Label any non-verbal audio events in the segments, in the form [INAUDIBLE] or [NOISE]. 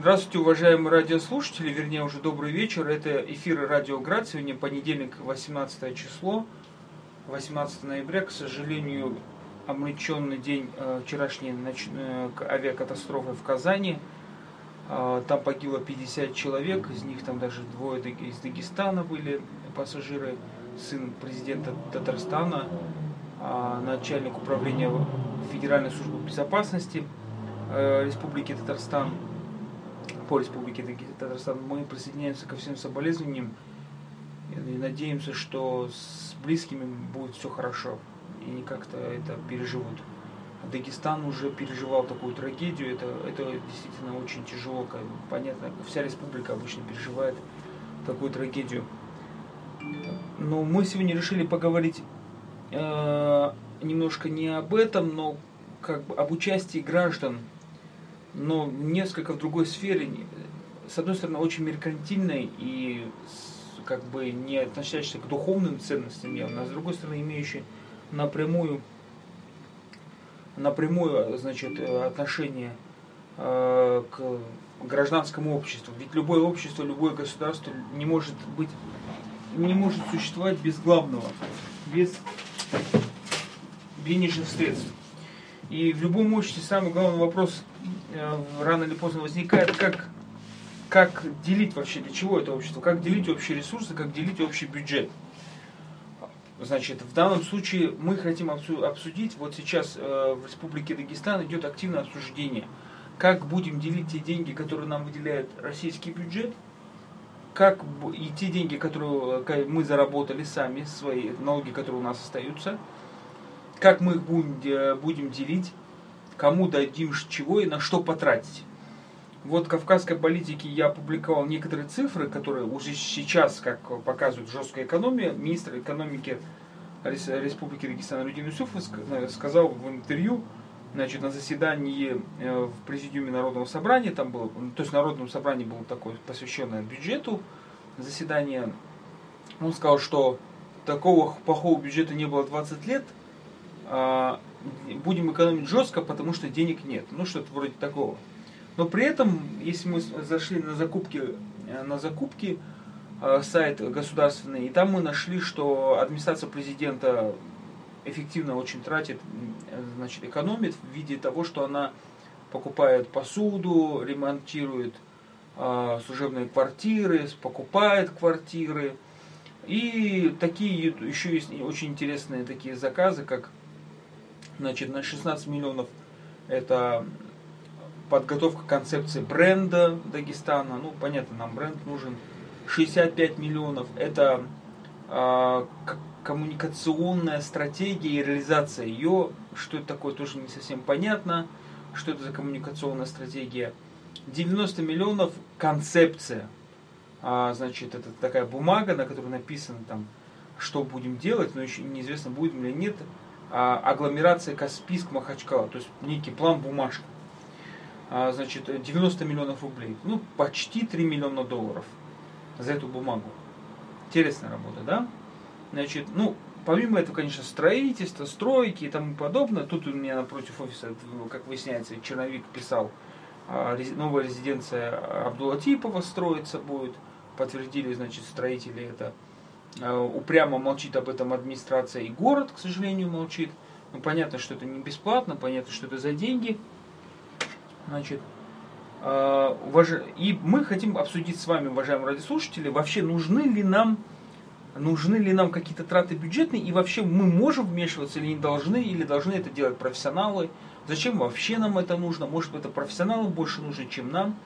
Здравствуйте, уважаемые радиослушатели, вернее уже добрый вечер. Это эфир Радио Град. Сегодня понедельник, 18 число, 18 ноября. К сожалению, омраченный день э, вчерашней ночной авиакатастрофы в Казани. Э, там погибло 50 человек, из них там даже двое из Дагестана были пассажиры, сын президента Татарстана, э, начальник управления Федеральной службы безопасности Республики Татарстан – по Республике Татарстан, мы присоединяемся ко всем соболезнованиям и надеемся, что с близкими будет все хорошо и как-то это переживут. Дагестан уже переживал такую трагедию, это, это действительно очень тяжело, понятно, вся республика обычно переживает такую трагедию. Но мы сегодня решили поговорить э, немножко не об этом, но как бы об участии граждан но несколько в другой сфере, с одной стороны, очень меркантильной и как бы не относящейся к духовным ценностям явно, а с другой стороны, имеющей напрямую, напрямую значит, отношение э, к гражданскому обществу. Ведь любое общество, любое государство не может быть, не может существовать без главного, без денежных средств. И в любом обществе самый главный вопрос Э, рано или поздно возникает, как, как делить вообще, для чего это общество, как делить общие ресурсы, как делить общий бюджет. Значит, в данном случае мы хотим обсудить, вот сейчас э, в Республике Дагестан идет активное обсуждение, как будем делить те деньги, которые нам выделяет российский бюджет, как и те деньги, которые э, мы заработали сами, свои налоги, которые у нас остаются, как мы их будем, будем делить, кому дадим чего и на что потратить. Вот в кавказской политике я опубликовал некоторые цифры, которые уже сейчас, как показывают жесткая экономия, министр экономики Республики Дагестан Рудин Юсуф э, сказал в интервью, значит, на заседании э, в Президиуме Народного собрания, там было, то есть Народном собрании было такое посвященное бюджету заседание, он сказал, что такого плохого бюджета не было 20 лет, будем экономить жестко, потому что денег нет. Ну, что-то вроде такого. Но при этом, если мы зашли на закупки, э, на закупки э, сайт государственный, и там мы нашли, что администрация президента эффективно очень тратит, значит, экономит в виде того, что она покупает посуду, ремонтирует э, служебные квартиры, покупает квартиры. И такие еще есть очень интересные такие заказы, как Значит, на 16 миллионов это подготовка концепции бренда Дагестана. Ну, понятно, нам бренд нужен. 65 миллионов это э, коммуникационная стратегия и реализация ее. Что это такое, тоже не совсем понятно. Что это за коммуникационная стратегия. 90 миллионов концепция. А, значит, это такая бумага, на которой написано там, что будем делать, но еще неизвестно, будем или нет агломерация Каспийск Махачкала, то есть некий план бумажка. А, значит, 90 миллионов рублей. Ну, почти 3 миллиона долларов за эту бумагу. Интересная работа, да? Значит, ну, помимо этого, конечно, строительство, стройки и тому подобное. Тут у меня напротив офиса, как выясняется, черновик писал, а, новая резиденция Абдулатипова строится будет. Подтвердили, значит, строители это. Э, упрямо молчит об этом администрация и город, к сожалению, молчит. Ну, понятно, что это не бесплатно, понятно, что это за деньги. Значит, э, и мы хотим обсудить с вами, уважаемые радиослушатели, вообще нужны ли нам нужны ли нам какие-то траты бюджетные, и вообще мы можем вмешиваться или не должны, или должны это делать профессионалы. Зачем вообще нам это нужно? Может, это профессионалам больше нужно, чем нам.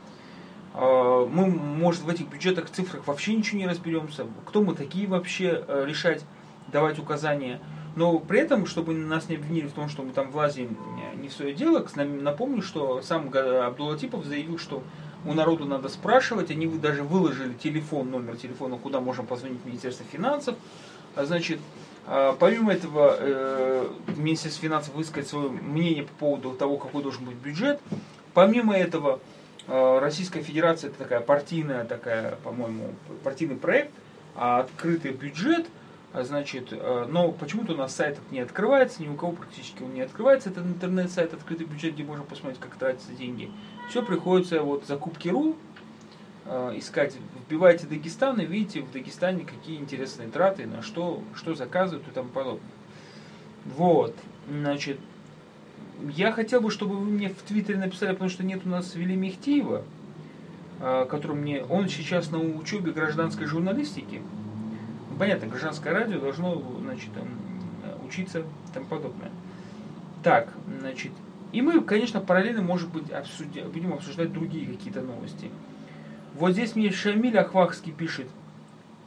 А, мы, может, в этих бюджетах, цифрах вообще ничего не разберемся. Кто мы такие вообще э, решать, давать указания. Но при этом, чтобы нас не обвинили в том, что мы там влазим э, не в свое дело, напомню, что сам Абдулатипов заявил, что у народу надо спрашивать, они даже выложили телефон, номер телефона, куда можно позвонить в Министерство финансов. А, значит, а, помимо этого, э, Министерство финансов высказать свое мнение по поводу того, какой должен быть бюджет. Помимо этого, Российская Федерация это такая партийная, такая, по-моему, партийный проект, а открытый бюджет А, значит, э, но почему-то у нас сайт не открывается, ни у кого практически он не открывается. Это интернет-сайт, открытый бюджет, где можно посмотреть, как тратятся деньги. Все приходится вот закупки.ру э, искать. Вбивайте Дагестан и видите в Дагестане какие интересные траты, на что, что заказывают и тому подобное. Вот, значит, я хотел бы, чтобы вы мне в Твиттере написали, потому что нет у нас Вели Мехтиева, э, который мне, он сейчас на учебе гражданской журналистики понятно, гражданское радио должно значит, там, учиться и тому подобное. Так, значит, и мы, конечно, параллельно, может быть, обсуди, будем обсуждать другие какие-то новости. Вот здесь мне Шамиль Ахвахский пишет,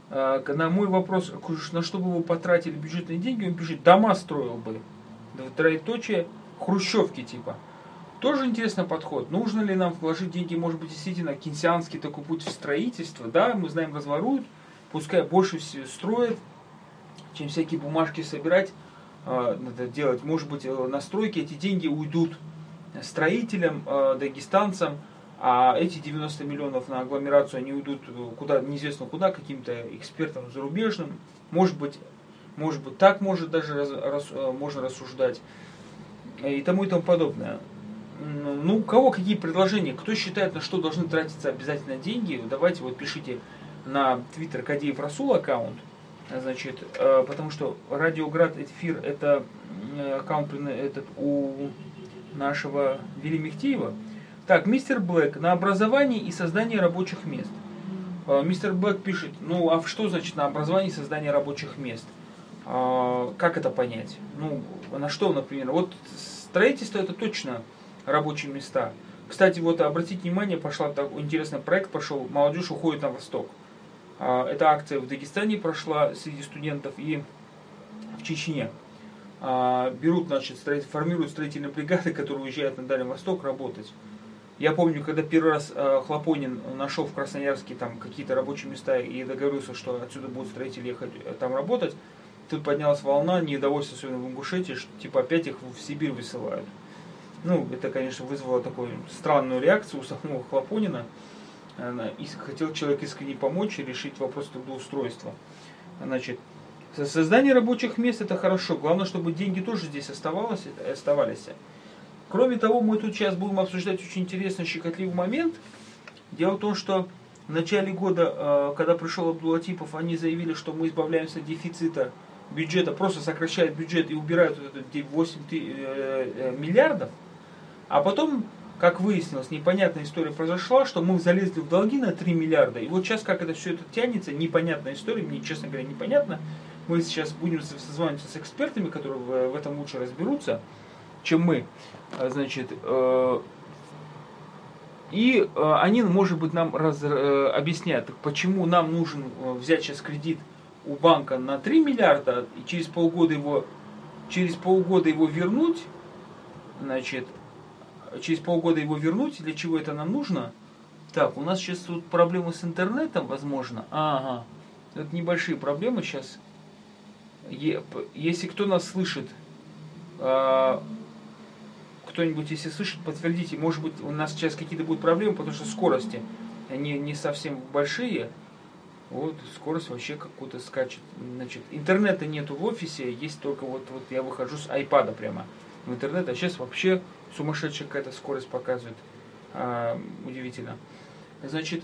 э, на мой вопрос, на что бы вы потратили бюджетные деньги, он пишет, дома строил бы. Троеточие, хрущевки типа. Тоже интересный подход. Нужно ли нам вложить деньги, может быть, действительно, кинсианский такой путь в строительство? Да, мы знаем, разворуют, пускай больше всего строят, чем всякие бумажки собирать, а, надо делать. Может быть, э, на стройке эти деньги уйдут строителям, э, дагестанцам, а эти 90 миллионов на агломерацию, они уйдут куда, неизвестно куда, каким-то экспертам зарубежным. Может быть, может быть так может даже раз, раз, э, можно рассуждать. И тому и тому подобное. Ну, у кого какие предложения? Кто считает, на что должны тратиться обязательно деньги? Давайте вот пишите на Твиттер Кадеев Расул аккаунт, значит, э, потому что Радиоград эфир это аккаунт этот у нашего Вили Мехтиева. Так, мистер Блэк, на образование и создание рабочих мест. Э, мистер Блэк пишет, ну а что значит на образование и создание рабочих мест? Как это понять? Ну, на что, например? Вот строительство это точно рабочие места. Кстати, вот обратите внимание, пошла такой интересный проект пошел, молодежь уходит на восток. А, эта акция в Дагестане прошла среди студентов и в Чечне. А, берут, значит, формируют строительные бригады, которые уезжают на Дальний Восток работать. Я помню, когда первый раз а, Хлопонин нашел в Красноярске там какие-то рабочие места и договорился, что отсюда будут строители ехать э, там работать, тут поднялась волна недовольства, особенно в Ингушетии, что типа опять их в Сибирь высылают. Ну, это, конечно, вызвало такую странную реакцию у самого Хлопонина хотел человек искренне помочь и решить вопрос трудоустройства. Значит, создание рабочих мест это хорошо. Главное, чтобы деньги тоже здесь оставалось, оставались. Кроме того, мы тут сейчас будем обсуждать очень интересный, щекотливый момент. Дело в том, что в начале года, э, когда пришел Абдулатипов, они заявили, что мы избавляемся от дефицита бюджета, просто сокращают бюджет и убирают вот это 8 э, э, миллиардов. А потом как выяснилось, непонятная история произошла, что мы залезли в долги на 3 миллиарда. И вот сейчас, как это все это тянется, непонятная история, мне, честно говоря, непонятно. Мы сейчас будем созваниваться с экспертами, которые в, этом лучше разберутся, чем мы. А, значит, э, и они, может быть, нам раз, объяснят, почему нам нужен взять сейчас кредит у банка на 3 миллиарда и через полгода его, через полгода его вернуть, значит, через полгода его вернуть, для чего это нам нужно. Так, у нас сейчас тут проблемы с интернетом, возможно. Ага, это небольшие проблемы сейчас. Если кто нас слышит, а, кто-нибудь, если слышит, подтвердите. Может быть, у нас сейчас какие-то будут проблемы, потому что скорости, они не совсем большие. Вот, скорость вообще какую-то скачет. Значит, интернета нету в офисе, есть только вот, вот я выхожу с айпада прямо в интернет, а сейчас вообще сумасшедшая какая-то скорость показывает. А, удивительно. Значит,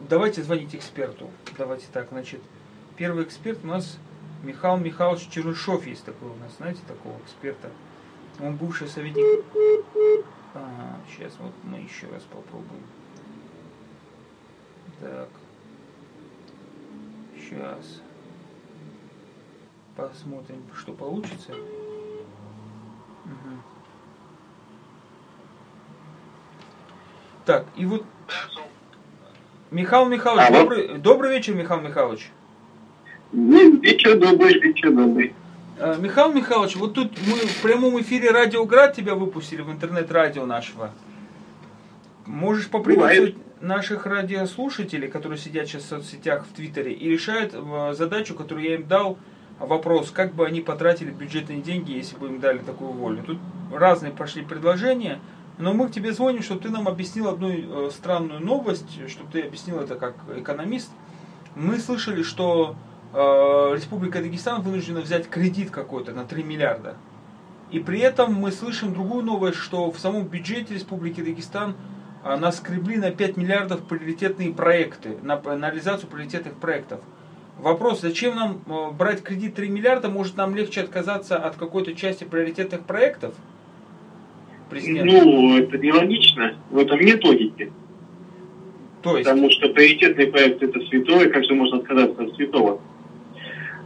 давайте звонить эксперту. Давайте так, значит, первый эксперт у нас Михаил Михайлович Черышов есть такой у нас, знаете, такого эксперта. Он бывший советник. Ага, сейчас вот мы еще раз попробуем. Так. Сейчас. Посмотрим, что получится. Так, и вот... Михаил Михайлович, Алло. добрый, добрый вечер, Михаил Михайлович. Вечер добрый, вечер добрый. А, Михаил Михайлович, вот тут мы в прямом эфире Радиоград тебя выпустили в интернет-радио нашего. Можешь поприветствовать. Наших радиослушателей, которые сидят сейчас в соцсетях, в Твиттере, и решают э, задачу, которую я им дал, вопрос, как бы они потратили бюджетные деньги, если бы им дали такую волю. Тут разные пошли предложения, но мы к тебе звоним, чтобы ты нам объяснил одну э, странную новость, чтобы ты объяснил это как экономист. Мы слышали, что э, Республика Дагестан вынуждена взять кредит какой-то на 3 миллиарда. И при этом мы слышим другую новость, что в самом бюджете Республики Дагестан э, нас скребли на 5 миллиардов приоритетные проекты, на, на реализацию приоритетных проектов. Вопрос, зачем нам э, брать кредит 3 миллиарда? Может нам легче отказаться от какой-то части приоритетных проектов? Президент? Ну, это нелогично. В этом нет логики. То есть? Потому что приоритетный проект это святое, как же можно отказаться от святого?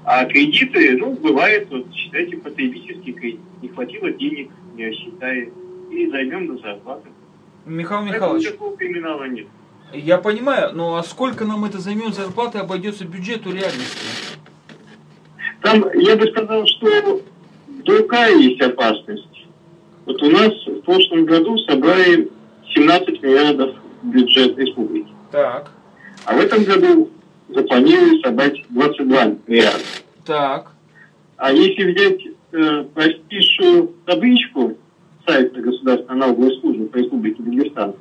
А кредиты, ну, бывает, вот, считайте, потребительский кредит. Не хватило денег, не рассчитали. И займем на зарплату. Михаил Михайлович. Поэтому криминала нет. Я понимаю, но а сколько нам это займет зарплаты обойдется бюджету реальности? Там, я бы сказал, что другая есть опасность. Вот у нас в прошлом году собрали 17 миллиардов бюджет республики. Так. А в этом году запланировали собрать 22 миллиарда. Так. А если взять э, простейшую табличку сайта Государственной налоговой службы по республике Дагестан,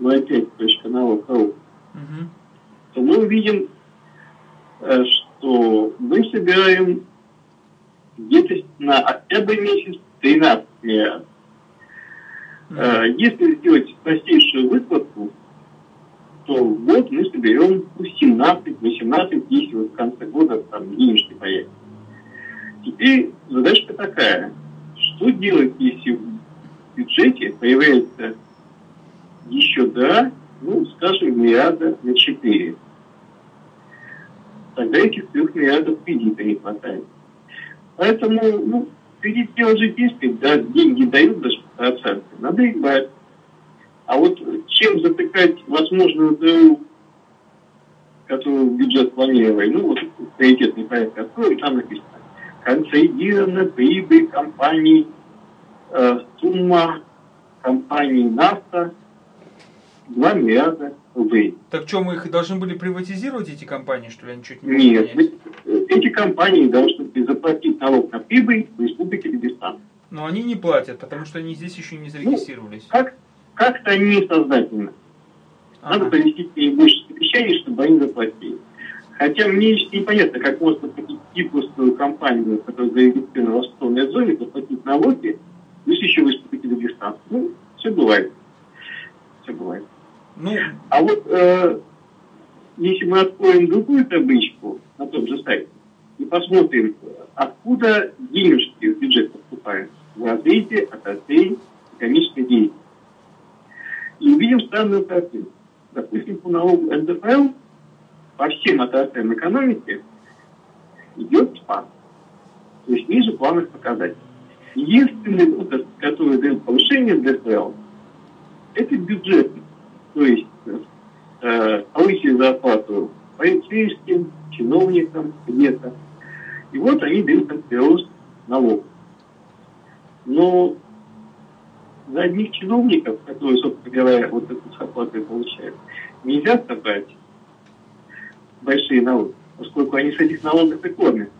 05.налог.ру, угу. то мы увидим, э, что мы собираем где-то на октябрь месяц 13 миллиардов. Э, если сделать простейшую выкладку, то вот мы соберем 17, 18, если вот в конце года там денежки появятся. Теперь задачка такая. Что делать, если в бюджете появляется еще да, ну, скажем, миллиарда на 4. Тогда этих трех миллиардов кредита не хватает. Поэтому, ну, кредит дело житейский, да, деньги дают даже проценты, надо их брать. А вот чем затыкать возможную дыру, которую бюджет планировали, ну, вот приоритетный проект открою, там написано, консолидированная прибыль компании, э, сумма компании НАФТА 2 миллиарда рублей. Так что, мы их должны были приватизировать, эти компании, что ли? Я ничего не Нет, понять. эти компании должны заплатить налог на прибыль в Республике Дагестан. Но они не платят, потому что они здесь еще не зарегистрировались. Ну, как, как-то они сознательно. Надо ага. провести больше совещаний, чтобы они заплатили. Хотя мне непонятно, как можно платить кипрскую компанию, которая зарегистрирована в зоне, заплатить налоги, плюс еще в Республике Дагестан. Ну, все бывает. Все бывает. Ну... А вот э, если мы откроем другую табличку на том же сайте и посмотрим, откуда денежки в бюджет поступают, в развитие, отраслей, экономической деятельности. И увидим странную картину. Допустим, по налогу НДФЛ по всем отраслям экономики идет спад. То есть ниже плановых показателей. Единственный отрасль, который дает повышение НДФЛ, это бюджет. То есть э, повысили зарплату полицейским, чиновникам где-то. И вот они дают прирост налогов. Но за одних чиновников, которые, собственно говоря, вот эту зарплату получают, нельзя собрать большие налоги, поскольку они с этих налогов и кормят.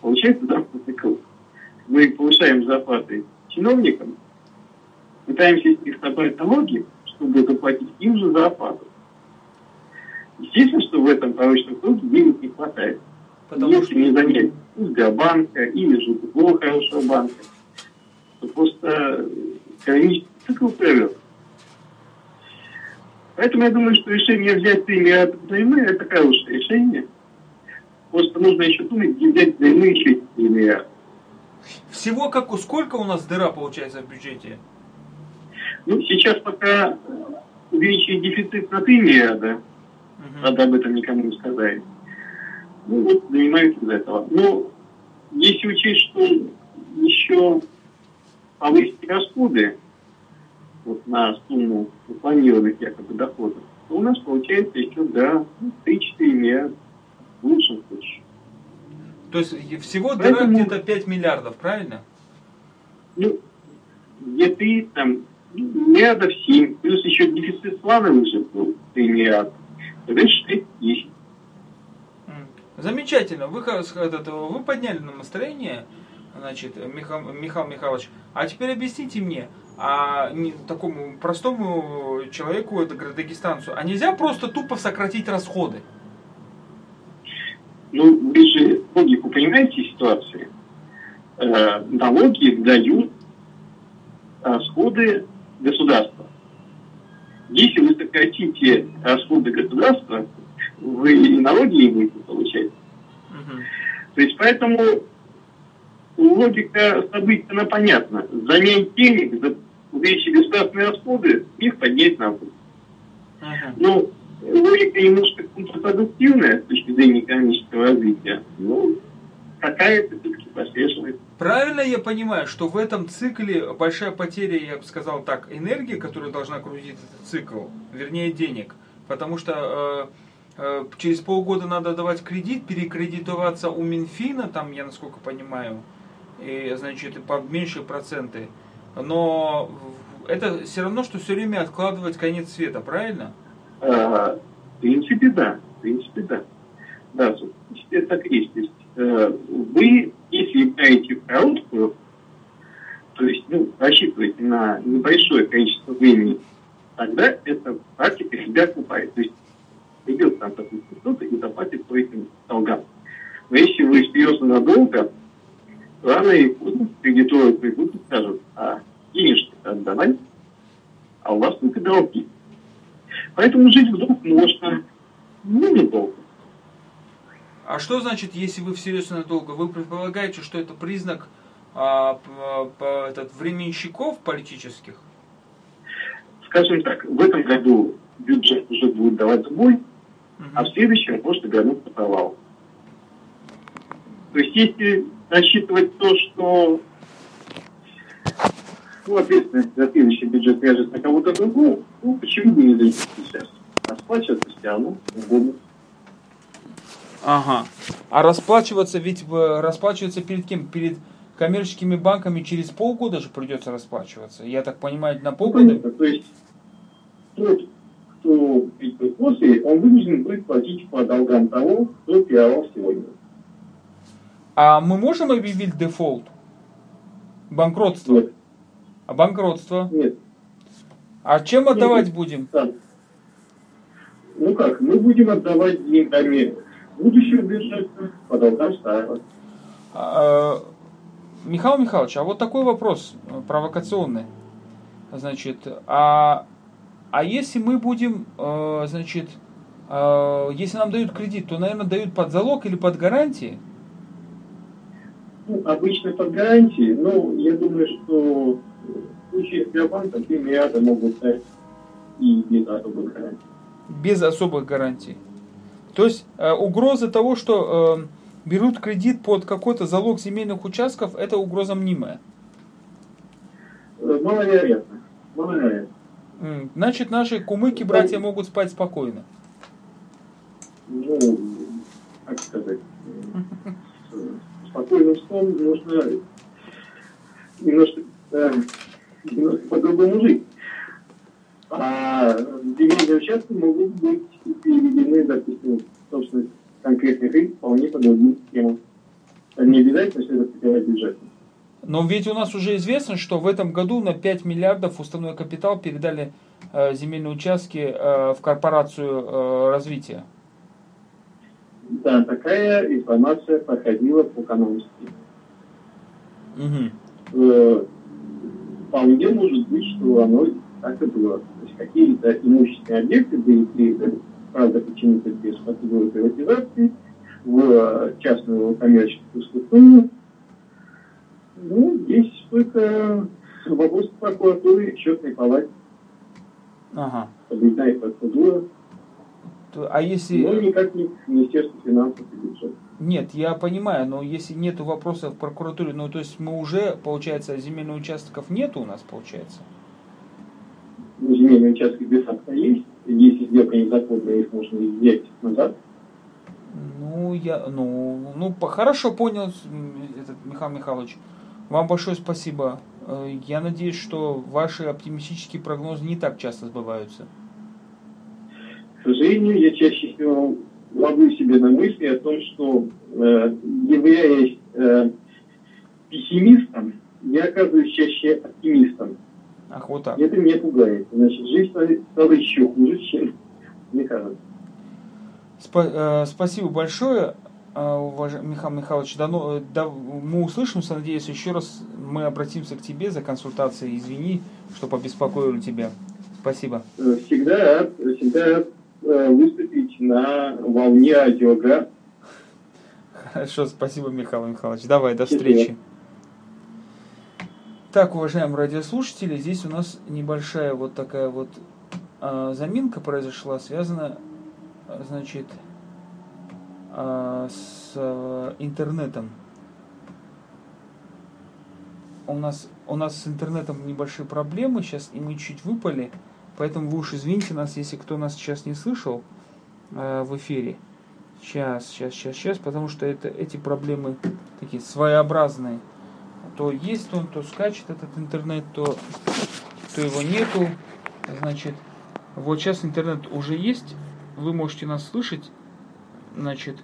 Получается замкнутый круг. Мы повышаем зарплаты чиновникам, пытаемся них собрать налоги, чтобы заплатить им же зарплату. Естественно, что в этом порочном круге денег не хватает. Потому Если что... не занять Сбербанка или же другого хорошего банка, то просто экономический цикл прервет. Поэтому я думаю, что решение взять 3 миллиарда взаймы – это хорошее решение. Просто нужно еще думать, где взять взаймы еще 3 миллиарда. Всего как, сколько у нас дыра получается в бюджете? Ну, сейчас пока увеличили дефицит на 3 миллиарда, угу. надо об этом никому не сказать. Ну, вот занимаются из этого. Но если учесть, что еще повысить расходы вот, на сумму планированных якобы доходов, то у нас получается еще, да, 3-4 миллиарда в лучшем случае. То есть всего Поэтому, где-то 5 миллиардов, правильно? Ну, где ты там миллиардов 7, плюс еще дефицит плана выше был 3 миллиарда, тогда считай 10. Замечательно. Вы, вы подняли нам настроение, значит, Михаил, Михаил Михайлович. А теперь объясните мне, а не, такому простому человеку, это дагестанцу, а нельзя просто тупо сократить расходы? Ну, вы же логику понимаете ситуации? Э, налоги дают расходы государства. Если вы сократите расходы государства, вы и налоги не будете получать. Угу. То есть поэтому логика событий, она понятна. Занять денег, за увеличить государственные расходы, их поднять надо. Ага. Ну, логика немножко контрпродуктивная с точки зрения экономического развития. Ну, какая-то все-таки прослеживается. Правильно я понимаю, что в этом цикле большая потеря, я бы сказал так, энергии, которая должна крутить этот цикл, вернее денег, потому что э, э, через полгода надо давать кредит, перекредитоваться у Минфина, там, я насколько понимаю, и, значит, под меньшие проценты. Но это все равно, что все время откладывать конец света, правильно? А, в принципе, да. В принципе, да. Да, теперь так есть. То есть э, вы, если играете в короткую, то есть ну, рассчитываете на небольшое количество времени, тогда эта практика себя окупает. То есть идет там, допустим, кто-то и заплатит по этим долгам. Но если вы серьезно надолго, рано или поздно кредиторы придут и скажут, а денежки отдавай, а у вас только долги. Поэтому жить вдруг можно, ну, недолго. А что значит, если вы всерьез надолго? Вы предполагаете, что это признак а, по, этот, временщиков политических? Скажем так, в этом году бюджет уже будет давать сбой, угу. а в следующем может обернуться провал. То есть если рассчитывать то, что ну, ответственность за следующий бюджет ляжет на кого-то другого, ну, почему бы не зайти сейчас? Расплачиваться все равно угодно. Ага. А расплачиваться, ведь расплачиваться перед кем? Перед коммерческими банками через полгода же придется расплачиваться. Я так понимаю, на полгода? Ну, то есть тот, кто придет после, он вынужден будет платить по долгам того, кто пировал сегодня. А мы можем объявить дефолт? Банкротство? Нет. А банкротство? Нет. А чем отдавать Нет. будем? Ну как, мы будем отдавать деньгами будущего бюджета по долгам старого. А, Михаил Михайлович, а вот такой вопрос э, провокационный. Значит, а, а если мы будем, э, значит, э, если нам дают кредит, то, наверное, дают под залог или под гарантии? Ну, обычно под гарантии, но я думаю, что случае Сбербанка 3 миллиарда могут стать и без особых гарантий. Без особых гарантий. То есть э, угроза того, что э, берут кредит под какой-то залог земельных участков, это угроза мнимая. Э, маловероятно. Маловероятно. Значит, наши кумыки, братья, могут спать спокойно. Ну, как сказать, спокойным сном нужно э, немножко по-другому жить. А земельные участки могут быть переведены, допустим, собственно, конкретных лиц вполне по другим схемам. Не обязательно, что это потерять бюджет. Но ведь у нас уже известно, что в этом году на 5 миллиардов уставной капитал передали э, земельные участки э, в корпорацию э, развития. Да, такая информация проходила по канонски. Угу. Э, вполне может быть, что оно так и было. То есть какие-то имущественные объекты были правда, почему-то без процедуры приватизации, в частную коммерческую структуру. Ну, здесь только вопрос прокуратуры и счетной палате. Ага. Соблюдает процедура. А если... Но никак не Министерство финансов и бюджета. Нет, я понимаю, но если нет вопросов в прокуратуре, ну то есть мы уже, получается, земельных участков нет у нас, получается? Ну, земельные участки без факта есть. Если сделка незаконная, их можно взять назад. Ну, я, ну, ну, хорошо понял, этот Михаил Михайлович. Вам большое спасибо. Э, я надеюсь, что ваши оптимистические прогнозы не так часто сбываются. К сожалению, я чаще всего ловлю себе на мысли о том, что э, являясь э, пессимистом, я оказываюсь чаще оптимистом. Ах, вот так. И это меня пугает. Значит, жизнь стала еще хуже, чем мне кажется. Спа- э, спасибо большое. уважаемый Михаил Михайлович, да, ну, да, мы услышимся, надеюсь, еще раз мы обратимся к тебе за консультацией. Извини, что побеспокоили тебя. Спасибо. Всегда рад, всегда рад э, выступить на волне радиограф. Хорошо, спасибо, Михаил Михайлович. Давай, до встречи. Так, уважаемые радиослушатели, здесь у нас небольшая вот такая вот э, заминка произошла, связана, значит, э, с э, интернетом. У нас, у нас с интернетом небольшие проблемы сейчас, и мы чуть выпали, поэтому вы уж извините нас, если кто нас сейчас не слышал э, в эфире. Сейчас, сейчас, сейчас, сейчас, потому что это, эти проблемы такие своеобразные. То есть он, то скачет этот интернет, то, то его нету. Значит, вот сейчас интернет уже есть, вы можете нас слышать. Значит,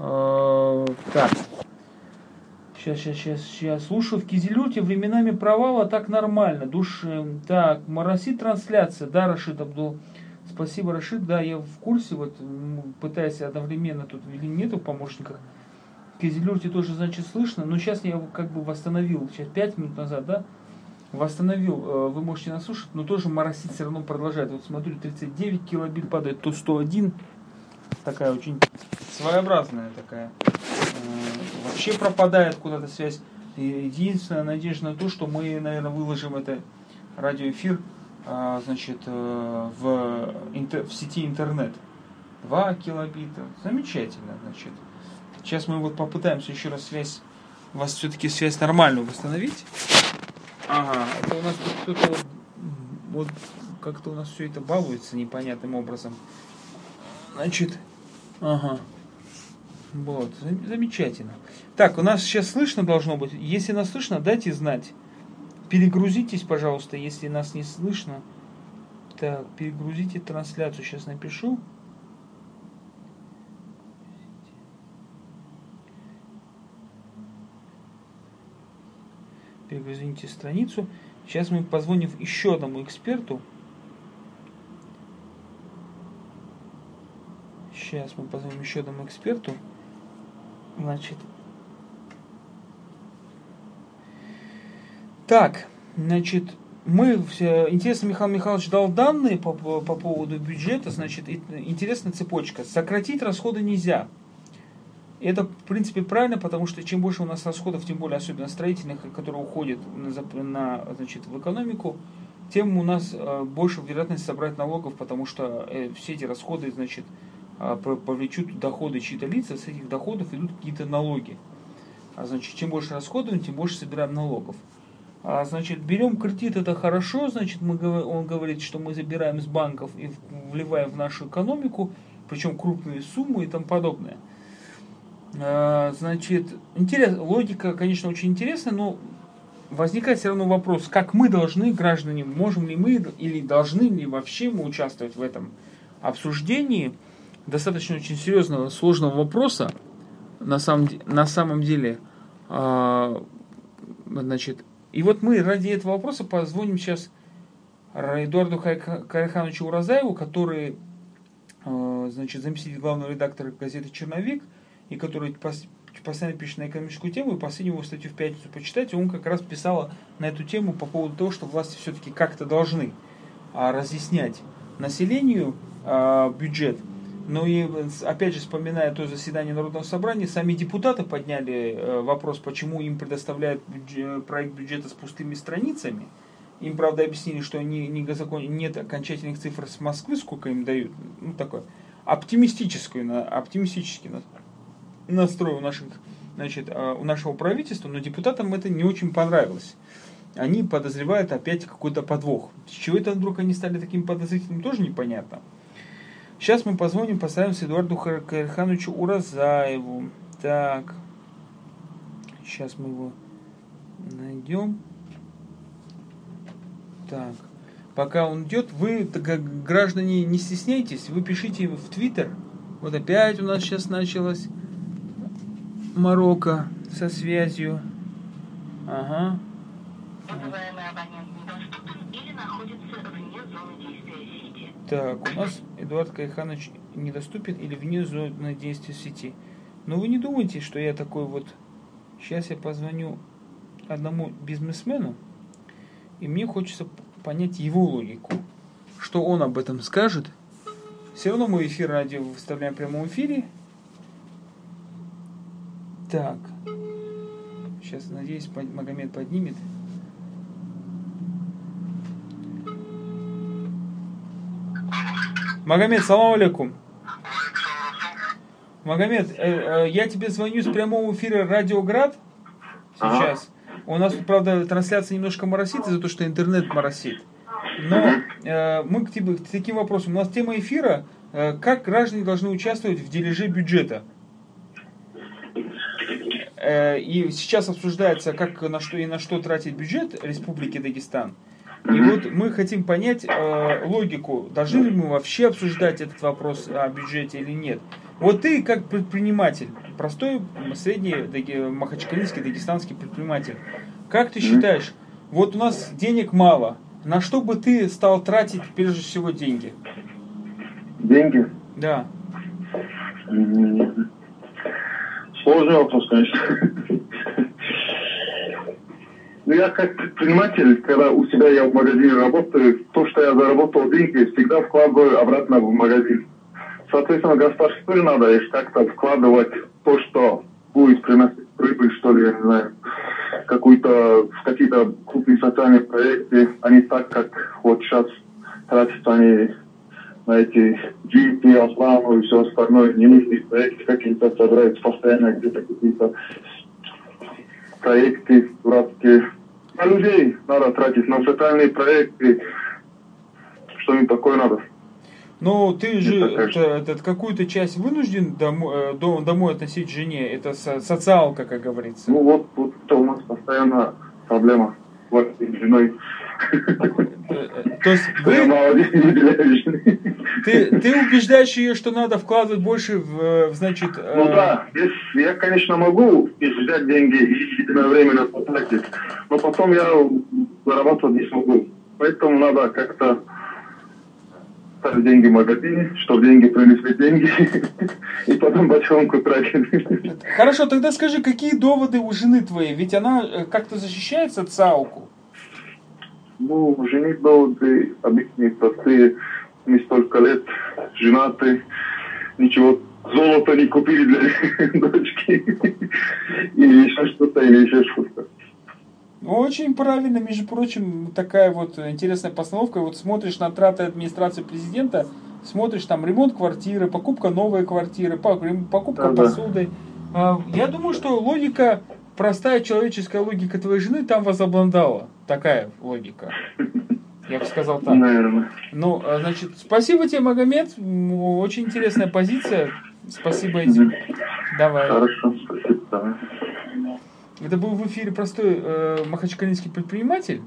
э, так. Сейчас, сейчас, сейчас, сейчас. Слушаю в Кизилюте временами провала так нормально. Душ, так, моросит трансляция, да, Рашид Абдул. Спасибо, Рашид. Да, я в курсе, вот пытаюсь одновременно тут или нету в помощниках. В Кизилюрте тоже, значит, слышно, но сейчас я как бы восстановил, сейчас 5 минут назад, да, восстановил, э, вы можете нас слушать, но тоже моросить все равно продолжает. Вот смотрю, 39 килобит падает, то 101. Такая очень своеобразная такая. Вообще пропадает куда-то связь. Единственная надежда на то, что мы, наверное, выложим это радиоэфир а, значит, э, в, в сети интернет. 2 килобита. Замечательно, значит. Сейчас мы вот попытаемся еще раз связь, у вас все-таки связь нормальную восстановить. Ага, это у нас тут кто-то вот, вот как-то у нас все это балуется непонятным образом. Значит, ага. Вот, замечательно. Так, у нас сейчас слышно должно быть. Если нас слышно, дайте знать. Перегрузитесь, пожалуйста, если нас не слышно. Так, перегрузите трансляцию. Сейчас напишу. Перегрузите страницу. Сейчас мы позвоним еще одному эксперту. Сейчас мы позвоним еще одному эксперту. Значит, Так, значит, мы, интересно, Михаил Михайлович дал данные по, по поводу бюджета, значит, интересная цепочка. Сократить расходы нельзя. Это, в принципе, правильно, потому что чем больше у нас расходов, тем более особенно строительных, которые уходят на, на, значит, в экономику, тем у нас э, больше вероятность собрать налогов, потому что э, все эти расходы, значит, э, повлечут доходы чьи-то лица, с этих доходов идут какие-то налоги. А значит, чем больше расходуем, тем больше собираем налогов. А, значит, берем кредит, это хорошо, значит, мы, он говорит, что мы забираем с банков и вливаем в нашу экономику, причем крупные суммы и тому подобное. А, значит, интерес, логика, конечно, очень интересная, но возникает все равно вопрос, как мы должны, граждане, можем ли мы или должны ли вообще мы участвовать в этом обсуждении достаточно очень серьезного, сложного вопроса, на самом, на самом деле, а, значит, и вот мы ради этого вопроса позвоним сейчас Эдуарду Карихановичу Уразаеву, который э, значит, заместитель главного редактора газеты «Черновик», и который постоянно пишет на экономическую тему, и последнюю его статью в пятницу почитайте, он как раз писал на эту тему по поводу того, что власти все-таки как-то должны а, разъяснять населению а, бюджет, ну и опять же, вспоминая то заседание Народного собрания, сами депутаты подняли э, вопрос, почему им предоставляют бюджет, проект бюджета с пустыми страницами. Им, правда, объяснили, что не, не нет окончательных цифр с Москвы, сколько им дают. Ну, такой оптимистический, оптимистический настрой у, наших, значит, а, у нашего правительства, но депутатам это не очень понравилось. Они подозревают опять какой-то подвох. С чего это вдруг они стали таким подозрительным, тоже непонятно. Сейчас мы позвоним, поставимся Эдуарду Хархановичу Уразаеву. Так. Сейчас мы его найдем. Так. Пока он идет, вы, граждане, не стесняйтесь, вы пишите в Твиттер. Вот опять у нас сейчас началось Марокко со связью. Ага. Так, у нас Эдуард Кайханович недоступен или вне зоны действия сети. Но вы не думайте, что я такой вот... Сейчас я позвоню одному бизнесмену, и мне хочется понять его логику. Что он об этом скажет. Все равно мы эфир радио выставляем в прямом эфире. Так. Сейчас, надеюсь, Магомед поднимет. Магомед, салам алейкум. Магомед, э, э, я тебе звоню с прямого эфира Радиоград сейчас. Ага. У нас, правда, трансляция немножко моросит из-за того, что интернет моросит. Но э, мы к тебе к таким вопросам. У нас тема эфира э, как граждане должны участвовать в дележе бюджета. Э, и сейчас обсуждается, как на что и на что тратить бюджет Республики Дагестан. И вот мы хотим понять э, логику, должны ли мы вообще обсуждать этот вопрос о бюджете или нет. Вот ты как предприниматель, простой, средний махачкалинский, дагестанский предприниматель, как ты считаешь, вот у нас денег мало, на что бы ты стал тратить прежде всего деньги? Деньги? Да. Сложный вопрос, конечно. Ну, я как предприниматель, когда у себя я в магазине работаю, то, что я заработал деньги, всегда вкладываю обратно в магазин. Соответственно, государству надо как-то вкладывать то, что будет приносить прибыль, что ли, я не знаю, какую-то, в какие-то крупные социальные проекты, а не так, как вот сейчас тратятся они на эти GP, Аслану и все остальное, ненужные проекты какие-то собираются постоянно где-то какие-то проекты дурацкие на людей надо тратить, на социальные проекты, что-нибудь такое надо. Ну, ты же это, это, какую-то часть вынужден домой, э, домой относить жене, это социалка, как говорится. Ну вот, вот это у нас постоянно проблема вот с женой. То есть вы... Ты, ты убеждаешь ее, что надо вкладывать больше в, значит... Ну э... да, я, конечно, могу взять деньги и единовременно потратить, но потом я зарабатывать не смогу. Поэтому надо как-то ставить деньги в магазине, чтобы деньги принесли деньги, [LAUGHS] и потом бочонку тратить. Хорошо, тогда скажи, какие доводы у жены твоей? Ведь она э, как-то защищает социалку. Ну, жених доводы обычные, простые. Мы столько лет женаты, ничего золото не купили для [LAUGHS] дочки. Или еще что-то, или еще что-то. Очень правильно, между прочим, такая вот интересная постановка. Вот смотришь на траты администрации президента, смотришь там ремонт квартиры, покупка новой квартиры, покупка да, посуды. Да. Я думаю, что логика, простая человеческая логика твоей жены там возобладала. Такая логика. Я бы сказал так. Наверное. Ну, а, значит, спасибо тебе, Магомед. Очень интересная позиция. Спасибо, Эдик. Давай. Хорошо, спасибо. Это был в эфире простой э, махачкалинский предприниматель.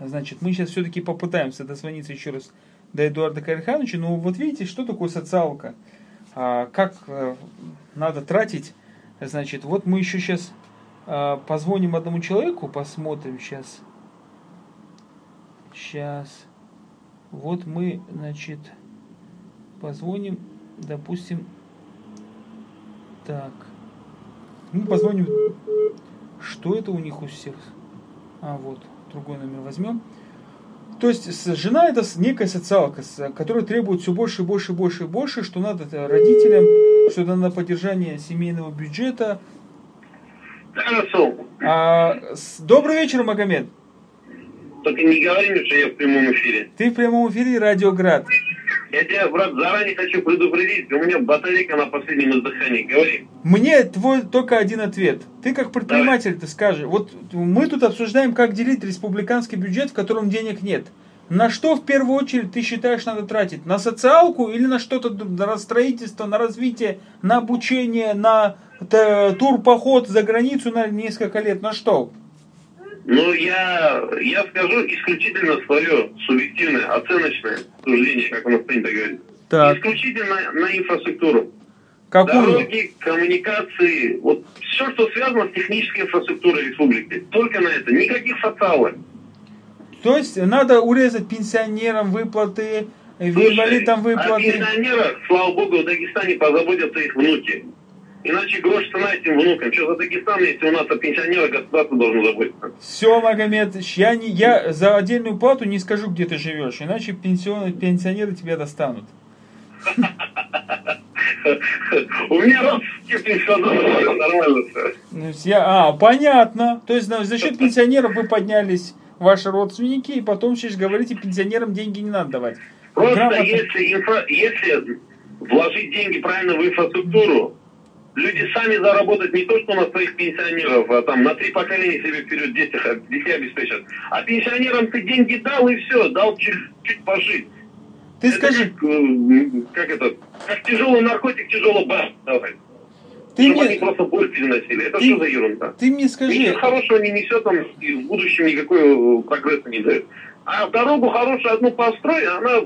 Значит, мы сейчас все-таки попытаемся дозвониться еще раз до Эдуарда Карихановича. Но вот видите, что такое социалка? А, как э, надо тратить? Значит, вот мы еще сейчас позвоним одному человеку, посмотрим сейчас. Сейчас. Вот мы, значит, позвоним, допустим, так. Мы позвоним что это у них у всех? А, вот, другой номер возьмем. То есть жена это некая социалка, которая требует все больше и больше и больше и больше, что надо родителям, что надо на поддержание семейного бюджета. А. Добрый вечер, Магомед. Только не говори мне, что я в прямом эфире. Ты в прямом эфире Радиоград. Я тебя, брат, заранее хочу предупредить, у меня батарейка на последнем издыхании. Говори. Мне твой только один ответ. Ты как предприниматель, ты скажешь, вот мы тут обсуждаем, как делить республиканский бюджет, в котором денег нет. На что в первую очередь ты считаешь надо тратить? На социалку или на что-то, на строительство, на развитие, на обучение, на тур-поход за границу на несколько лет? На что? Ну, я, я скажу исключительно свое субъективное, оценочное суждение, как у нас принято говорить. Так. Исключительно на инфраструктуру. Какую? Дороги, коммуникации, вот все, что связано с технической инфраструктурой республики. Только на это. Никаких социалок. То есть надо урезать пенсионерам выплаты, инвалидам выплаты. О пенсионерах, слава богу, в Дагестане позаботятся их внуки. Иначе грош цена этим внукам. Что за Дагестан, если у нас о пенсионерах государство должно заботиться? Все, Магомед, я, не, я за отдельную плату не скажу, где ты живешь, иначе пенсион, пенсионеры тебя достанут. У меня родственники пенсионеры, нормально все. Ну, а, понятно. То есть за, за счет пенсионеров вы поднялись, ваши родственники, и потом сейчас говорите, пенсионерам деньги не надо давать. Просто Грамотно. если, инфра- если вложить деньги правильно в инфраструктуру, люди сами заработают не то, что на своих пенсионеров, а там на три поколения себе вперед детей, детей обеспечат. А пенсионерам ты деньги дал и все, дал чуть-чуть пожить. Ты Это скажи, Как, э, как это? Как тяжелый наркотик, тяжело бах, давай. Ты Чтобы они мне, просто боль переносили. Это ты- что за ерунда? ты мне скажи, Ничего хорошего не несет, он и в будущем никакой э, прогресса не дает. А дорогу хорошую одну построй, она...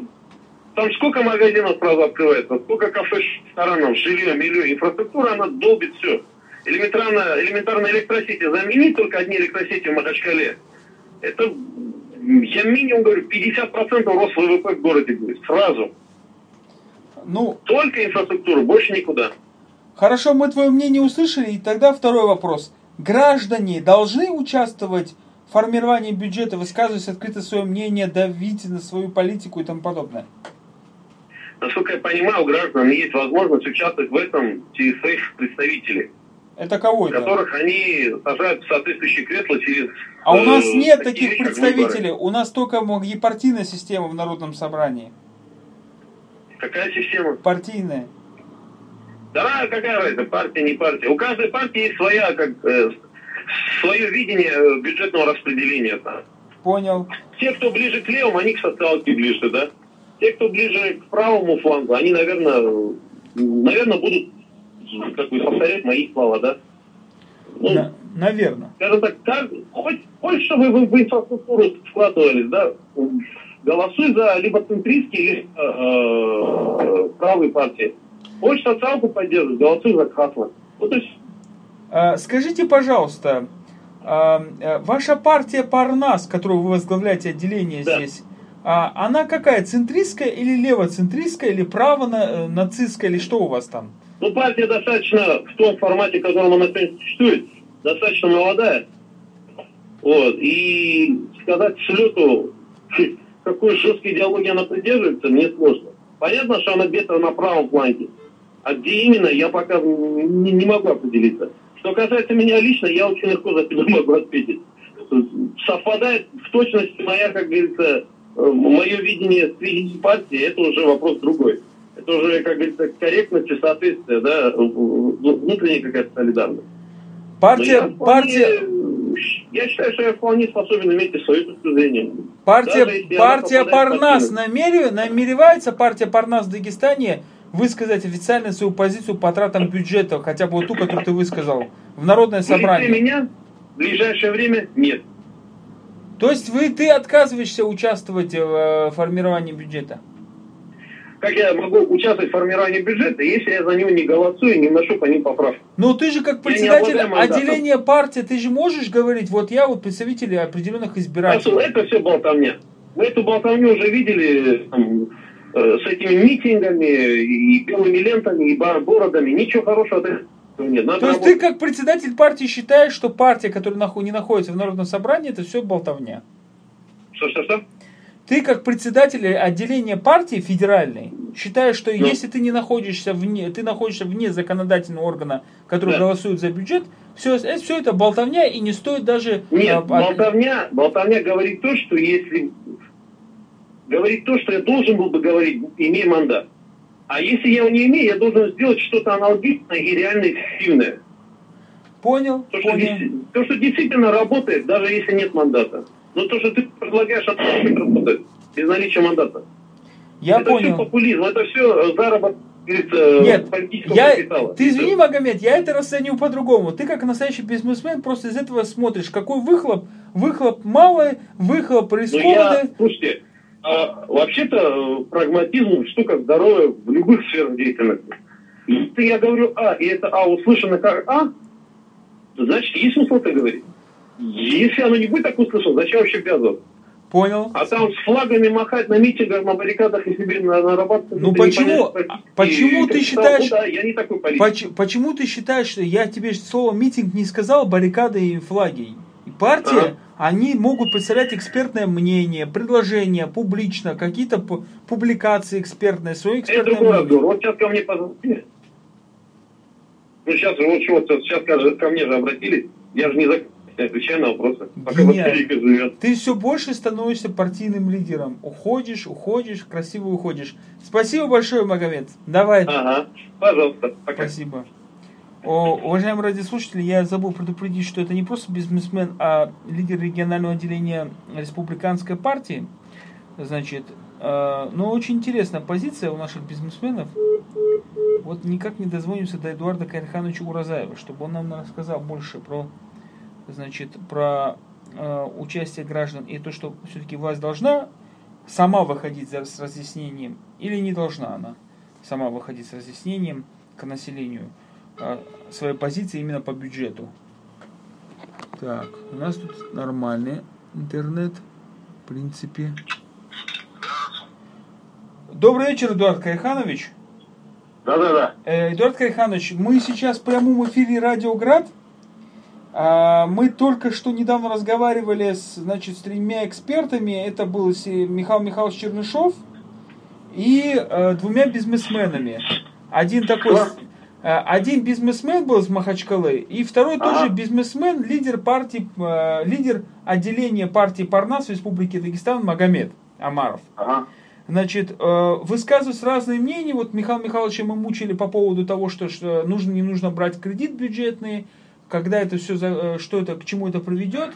Там сколько магазинов сразу открывается, сколько кафе, ресторанов, жилье, миллион. Инфраструктура, она долбит все. Элементарно, элементарно электросети заменить только одни электросети в Махачкале. Это, я минимум говорю, 50% рост ВВП в городе будет. Сразу. ну, Только инфраструктура, больше никуда. Хорошо, мы твое мнение услышали, и тогда второй вопрос. Граждане должны участвовать в формировании бюджета, высказывать открыто свое мнение, давить на свою политику и тому подобное? Насколько я понимаю, у граждан есть возможность участвовать в этом через своих представителей. Это кого это? которых они сажают в соответствующие кресла через... А у э, нас нет такие таких как представителей, у нас только многопартийная система в Народном собрании. Какая система? Партийная. Да, какая разница, партия, не партия. У каждой партии есть своя, как, э, свое видение э, бюджетного распределения. да. Понял. Те, кто ближе к левому, они к социалке ближе, да? Те, кто ближе к правому флангу, они, наверное, э, наверное, будут как бы повторять мои слова, да? Ну, На- наверное. скажем так, как, хоть, хоть чтобы вы в инфраструктуру вкладывались, да, голосуй за либо центристские, либо э, правые партии. Хочешь социалку поддерживать, голосуй за Красного. Вот и. А, Скажите, пожалуйста, а, э, ваша партия Парнас, которую вы возглавляете отделение Да. здесь, а, она какая, центристская или левоцентристская, или право-нацистская, или что у вас там? Ну, партия достаточно в том формате, в котором она существует, достаточно молодая. Вот. И сказать с лету, [LAUGHS] какой жесткой идеологии она придерживается, мне сложно. Понятно, что она где-то на правом фланге. А где именно, я пока не, не могу определиться. Что касается меня лично, я очень легко за себя [LAUGHS] могу ответить. Совпадает в точности моя, как говорится, э, мое видение с видением партии, это уже вопрос другой. Это уже, как говорится, корректность и соответствие, да, внутренняя какая-то солидарность. Но Партия, я вполне- партия, Я считаю, что я вполне способен иметь и свою точку зрения. партия, партия Парнас фильм. намерев- намеревается партия Парнас в Дагестане высказать официально свою позицию по тратам бюджета, хотя бы вот ту, которую ты высказал, в народное собрание. меня в ближайшее время нет. То есть вы, ты отказываешься участвовать в э, формировании бюджета? Как я могу участвовать в формировании бюджета, если я за него не голосую, не вношу по ним поправки? Ну ты же как председатель отделения партии, ты же можешь говорить, вот я вот представитель определенных Расул, избирателей. это все болтовня. Вы эту болтовню уже видели там, э, с этими митингами и белыми лентами, и бородами. Ничего хорошего от этого нет. Надо То есть ты работать. как председатель партии считаешь, что партия, которая наху- не находится в народном собрании, это все болтовня? Что-что-что? Ты как председатель отделения партии федеральной считаешь, что Ну. если ты не находишься вне, ты находишься вне законодательного органа, который Да. голосует за бюджет, все, все это болтовня и не стоит даже... Нет, а, а, болтовня, болтовня говорит то, что если... Говорит то, что я должен был бы говорить, имея мандат. А если я его не имею, я должен сделать что-то аналогичное и реально эффективное. Понял, То что, понял. действи- то, что действительно работает, даже если нет мандата. Но то, что ты предлагаешь, не работает без наличия мандата. Я это все понял. популизм, это все заработок как говорится, Нет, я, капитала. ты извини, Магомед, я это расцениваю по-другому. Ты как настоящий бизнесмен просто из этого смотришь, какой выхлоп. Выхлоп малый, выхлоп Ну, я, рискованный. слушайте, а, вообще-то э, прагматизм штука здоровая в любых сферах деятельности. Если я говорю А, и это А услышано как А, значит, есть смысл это говорить. Если оно не будет так услышано, зачем вообще ввязываться? Понял. А там с флагами махать на митингах, на баррикадах и себе нарабатывать. Ну почему, почему ты считаешь, да, я не такой поч, почему ты считаешь, что я тебе слово митинг не сказал, баррикады и флаги? И партия, ага. они могут представлять экспертное мнение, предложения публично, какие-то публикации экспертные, свои экспертные Это. Вот сейчас ко мне позвонили. Ну сейчас, вот что, сейчас ко мне же обратились, я же не за отвечаю на вопросы. Пока живет. Ты все больше становишься партийным лидером. Уходишь, уходишь, красиво уходишь. Спасибо большое, Магомед. Давай. Ага, пожалуйста. Пока. Спасибо. Уважаемые радиослушатели, я забыл предупредить, что это не просто бизнесмен, а лидер регионального отделения республиканской партии. Значит, э, но очень интересная позиция у наших бизнесменов. Вот никак не дозвонимся до Эдуарда Кайрхановича Уразаева, чтобы он нам рассказал больше про значит, про э, участие граждан и то, что все-таки власть должна сама выходить с разъяснением или не должна она сама выходить с разъяснением к населению своей позиции именно по бюджету. Так, у нас тут нормальный интернет, в принципе. Добрый вечер, Эдуард Кайханович. Да-да-да. Э, Эдуард Кайханович, мы сейчас в прямом эфире Радио Град. А, мы только что недавно разговаривали с, значит, с тремя экспертами. Это был Михаил Михайлович Чернышов и э, двумя бизнесменами. Один такой... Э, один бизнесмен был из Махачкалы, и второй ага. тоже бизнесмен, лидер партии, э, лидер отделения партии Парнас в Республике Дагестан Магомед Амаров. Ага. Значит, э, высказываются разные мнения. Вот Михаил Михайловича мы мучили по поводу того, что, что нужно, не нужно брать кредит бюджетный когда это все, э, что это, к чему это приведет.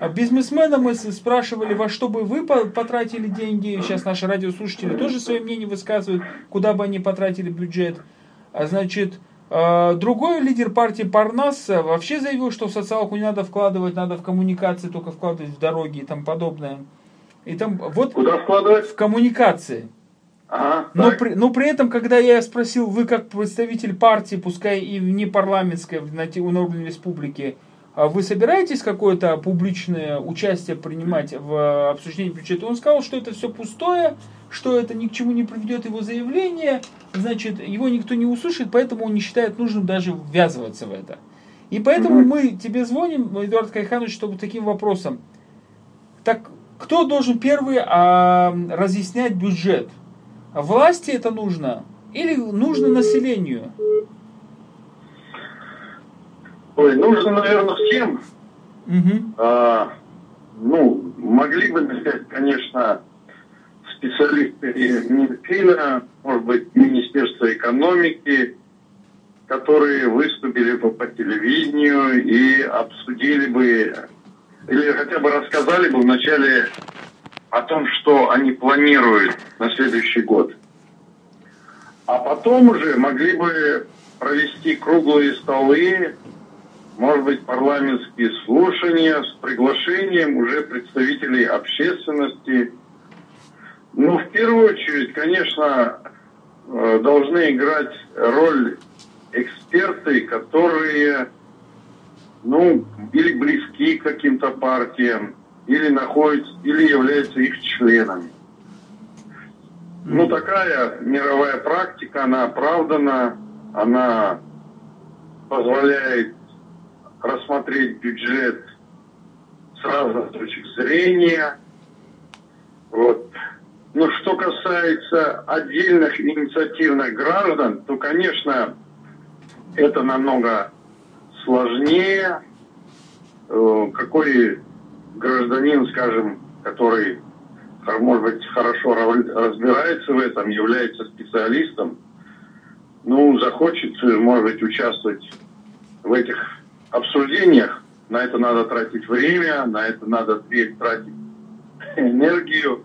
А бизнесмена мы спрашивали, во что бы вы потратили деньги. Сейчас наши радиослушатели тоже свое мнение высказывают, куда бы они потратили бюджет. А значит, э, другой лидер партии Парнас вообще заявил, что в социалку не надо вкладывать, надо в коммуникации только вкладывать в дороги и тому подобное. И там вот Куда вкладывать? В коммуникации. Ага, но, при, но при этом, когда я спросил, вы как представитель партии, пускай и не парламентской, на, на уровне республики, а вы собираетесь какое-то публичное участие принимать в обсуждении бюджета? Он сказал, что это все пустое, что это ни к чему не приведет его заявление, значит, его никто не услышит, поэтому он не считает нужным даже ввязываться в это. И поэтому мы тебе звоним, Эдуард Кайханович, чтобы таким вопросом. Так кто должен первый а, разъяснять бюджет? Власти это нужно или нужно населению? Ой, нужно, наверное, всем. Угу. А, ну, могли бы начать, конечно, специалисты Минфина, может быть, Министерства экономики, которые выступили бы по телевидению и обсудили бы, или хотя бы рассказали бы в начале о том, что они планируют на следующий год. А потом уже могли бы провести круглые столы, может быть, парламентские слушания с приглашением уже представителей общественности. Ну, в первую очередь, конечно, э, должны играть роль эксперты, которые, ну, или близки к каким-то партиям, или находятся, или являются их членами. Ну, такая мировая практика, она оправдана, она позволяет рассмотреть бюджет с разных точек зрения. Вот. Но что касается отдельных инициативных граждан, то, конечно, это намного сложнее. Э, какой гражданин, скажем, который, может быть, хорошо разбирается в этом, является специалистом, ну, захочет, может быть, участвовать в этих обсуждениях, на это надо тратить время, на это надо тратить энергию.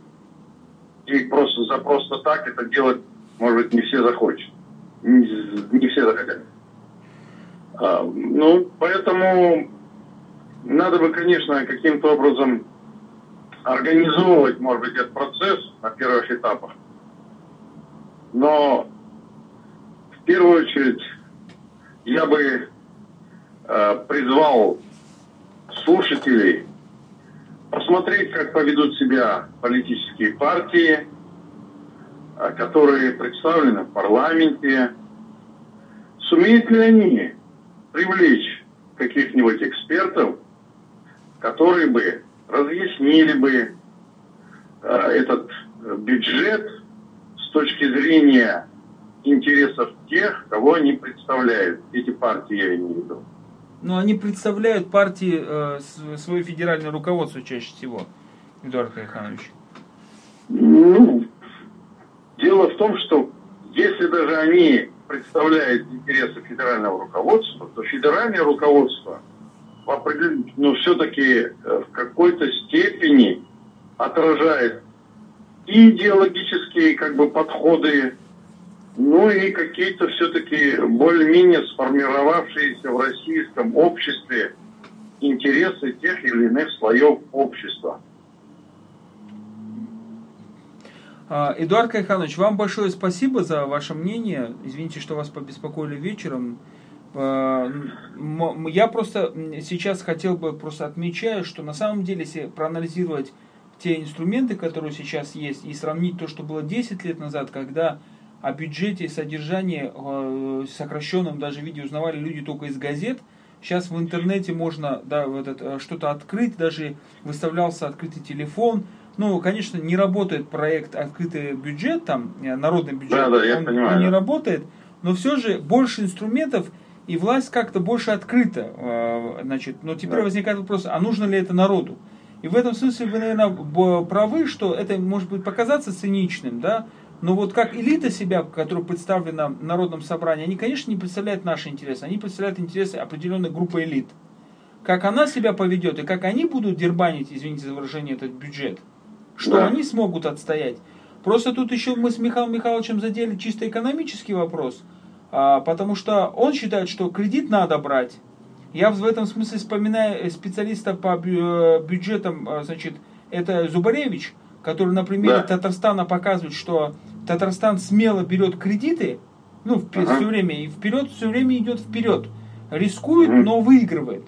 И просто за просто так это делать, может быть, не все захочет. Не, не все захотят. А, ну, поэтому надо бы, конечно, каким-то образом организовывать, может быть, этот процесс на первых этапах. Но в первую очередь я бы э, призвал слушателей посмотреть, как поведут себя политические партии, а, которые представлены в парламенте. Сумеют ли они привлечь каких-нибудь экспертов, которые бы разъяснили бы э, этот бюджет с точки зрения интересов тех, кого они представляют. Эти партии я имею в виду. Но они представляют партии э, свое федеральное руководство чаще всего, Эдуард Александрович. Ну, дело в том, что если даже они представляют интересы федерального руководства, то федеральное руководство ну, все-таки э, в какой-то степени отражает и идеологические как бы, подходы ну и какие-то все-таки более-менее сформировавшиеся в российском обществе интересы тех или иных слоев общества. А, Эдуард Кайханович, вам большое спасибо за ваше мнение. Извините, что вас побеспокоили вечером. А, я просто сейчас хотел бы просто отмечать, что на самом деле, если проанализировать те инструменты, которые сейчас есть, и сравнить то, что было 10 лет назад, когда о бюджете и содержании э, сокращенном даже виде узнавали люди только из газет. Сейчас в интернете можно да, этот, э, что-то открыть, даже выставлялся открытый телефон. Ну, конечно, не работает проект открытый бюджет, там, э, народный бюджет, да, да, я он, понимаю. он не работает, но все же больше инструментов, и власть как-то больше открыта. Значит, но теперь да. возникает вопрос, а нужно ли это народу? И в этом смысле вы, наверное, правы, что это может быть показаться циничным, да, но вот как элита себя, которая представлена в Народном собрании, они, конечно, не представляют наши интересы, они представляют интересы определенной группы элит. Как она себя поведет и как они будут дербанить, извините за выражение, этот бюджет, что да. они смогут отстоять. Просто тут еще мы с Михаилом Михайловичем задели чисто экономический вопрос, а, потому что он считает, что кредит надо брать. Я в этом смысле вспоминаю специалиста по э, бюджетам, а, значит, это Зубаревич, который на примере да. Татарстана показывает, что Татарстан смело берет кредиты, ну, ага. все время, и вперед, все время идет вперед. Рискует, угу. но выигрывает.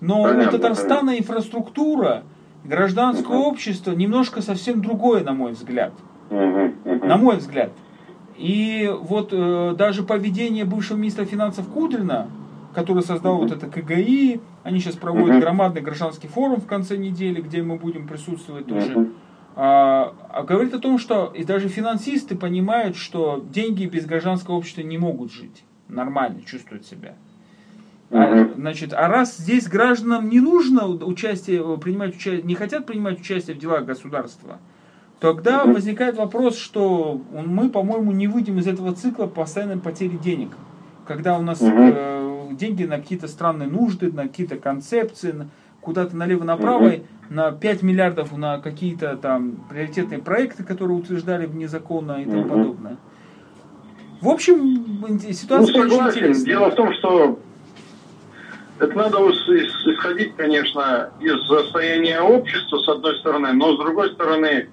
Но понятно, у Татарстана понятно. инфраструктура, гражданское угу. общество немножко совсем другое, на мой взгляд. Угу. Угу. На мой взгляд. И вот э, даже поведение бывшего министра финансов Кудрина, который создал вот это КГИ, они сейчас проводят громадный гражданский форум в конце недели, где мы будем присутствовать тоже. А, а говорит о том, что и даже финансисты понимают, что деньги без гражданского общества не могут жить, нормально чувствуют себя. А, значит, а раз здесь гражданам не нужно участие, принимать участие, не хотят принимать участие в делах государства, тогда возникает вопрос, что мы, по-моему, не выйдем из этого цикла постоянной потери денег. Когда у нас э, деньги на какие-то странные нужды, на какие-то концепции, куда-то налево-направо, на 5 миллиардов на какие-то там приоритетные проекты, которые утверждали незаконно и тому подобное. В общем, ситуация ну, согласен. интересная. Дело в том, что это надо исходить, конечно, из состояния общества, с одной стороны, но с другой стороны,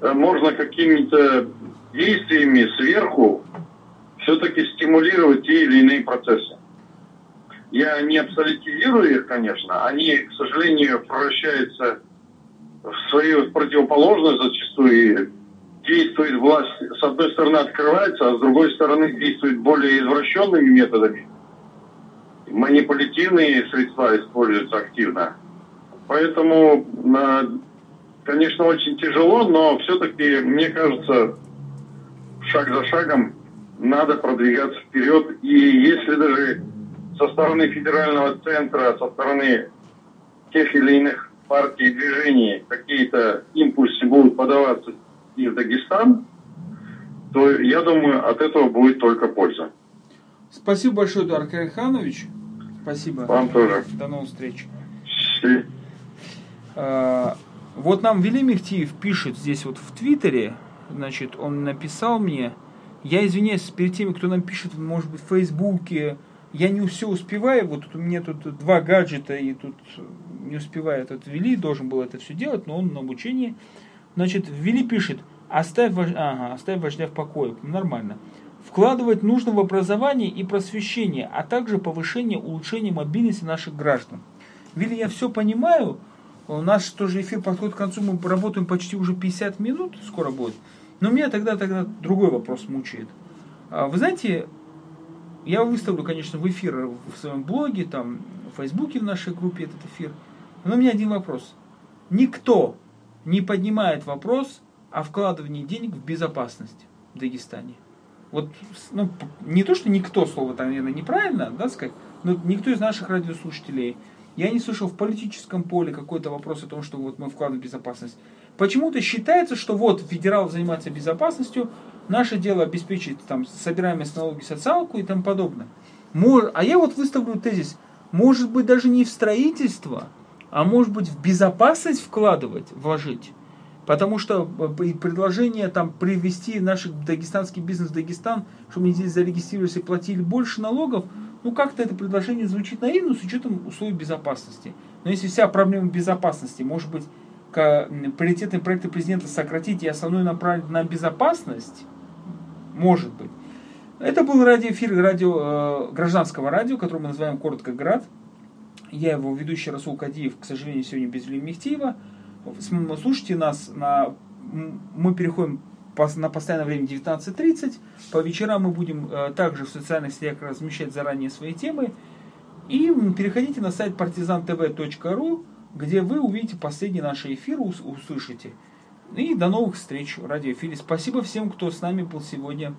э, можно какими-то действиями сверху все-таки стимулировать те или иные процессы. Я не абсолютизирую их, конечно. Они, к сожалению, превращаются в свою противоположность зачастую. действует власть, с одной стороны, открывается, а с другой стороны, действует более извращенными методами. Манипулятивные средства используются активно. Поэтому, конечно, очень тяжело, но все-таки, мне кажется, шаг за шагом надо продвигаться вперед. И если даже со стороны федерального центра, со стороны тех или иных партий и движений какие-то импульсы будут подаваться из Дагестана, то я думаю, от этого будет только польза. Спасибо большое, Эдуард Кариханович. Спасибо. Вам тоже. До новых встреч. А, вот нам Вели Мехтиев пишет здесь вот в Твиттере, значит, он написал мне, я извиняюсь перед теми, кто нам пишет, может быть, в Фейсбуке, я не все успеваю, вот у меня тут два гаджета, и тут не успеваю этот ввели, должен был это все делать, но он на обучении. Значит, ввели пишет, оставь, вож... ага, оставь вождя в покое, нормально. Вкладывать нужно в образование и просвещение, а также повышение, улучшение мобильности наших граждан. Вилли, я все понимаю, У нас тоже эфир подходит к концу, мы работаем почти уже 50 минут, скоро будет. Но меня тогда, тогда другой вопрос мучает. А, вы знаете, я выставлю, конечно, в эфир в своем блоге, там, в Фейсбуке в нашей группе этот эфир. Но у меня один вопрос. Никто не поднимает вопрос о вкладывании денег в безопасность в Дагестане. Вот, ну, не то, что никто, слово там, наверное, неправильно, да, сказать, но никто из наших радиослушателей, я не слышал в политическом поле какой-то вопрос о том, что вот мы вкладываем в безопасность. Почему-то считается, что вот федерал занимается безопасностью, наше дело обеспечить там собираемость налоги, социалку и тому подобное. А я вот выставлю тезис, может быть даже не в строительство, а может быть в безопасность вкладывать, вложить. Потому что э, предложение там привести наш дагестанский бизнес в Дагестан, чтобы они здесь зарегистрировались и платили больше налогов, ну как-то это предложение звучит наивно с учетом условий безопасности. Но если вся проблема безопасности может быть приоритетные проекты президента сократить и основной направить на безопасность, может быть. Это был радиоэфир радио, э, гражданского радио, которое мы называем коротко «Град». Я его ведущий Расул Кадиев, к сожалению, сегодня без Мехтиева. Слушайте нас, на, мы переходим на постоянное время 19.30. По вечерам мы будем э, также в социальных сетях размещать заранее свои темы. И переходите на сайт partizantv.ru, где вы увидите последний наш эфир, услышите. И до новых встреч в радиоэфире. Спасибо всем, кто с нами был сегодня.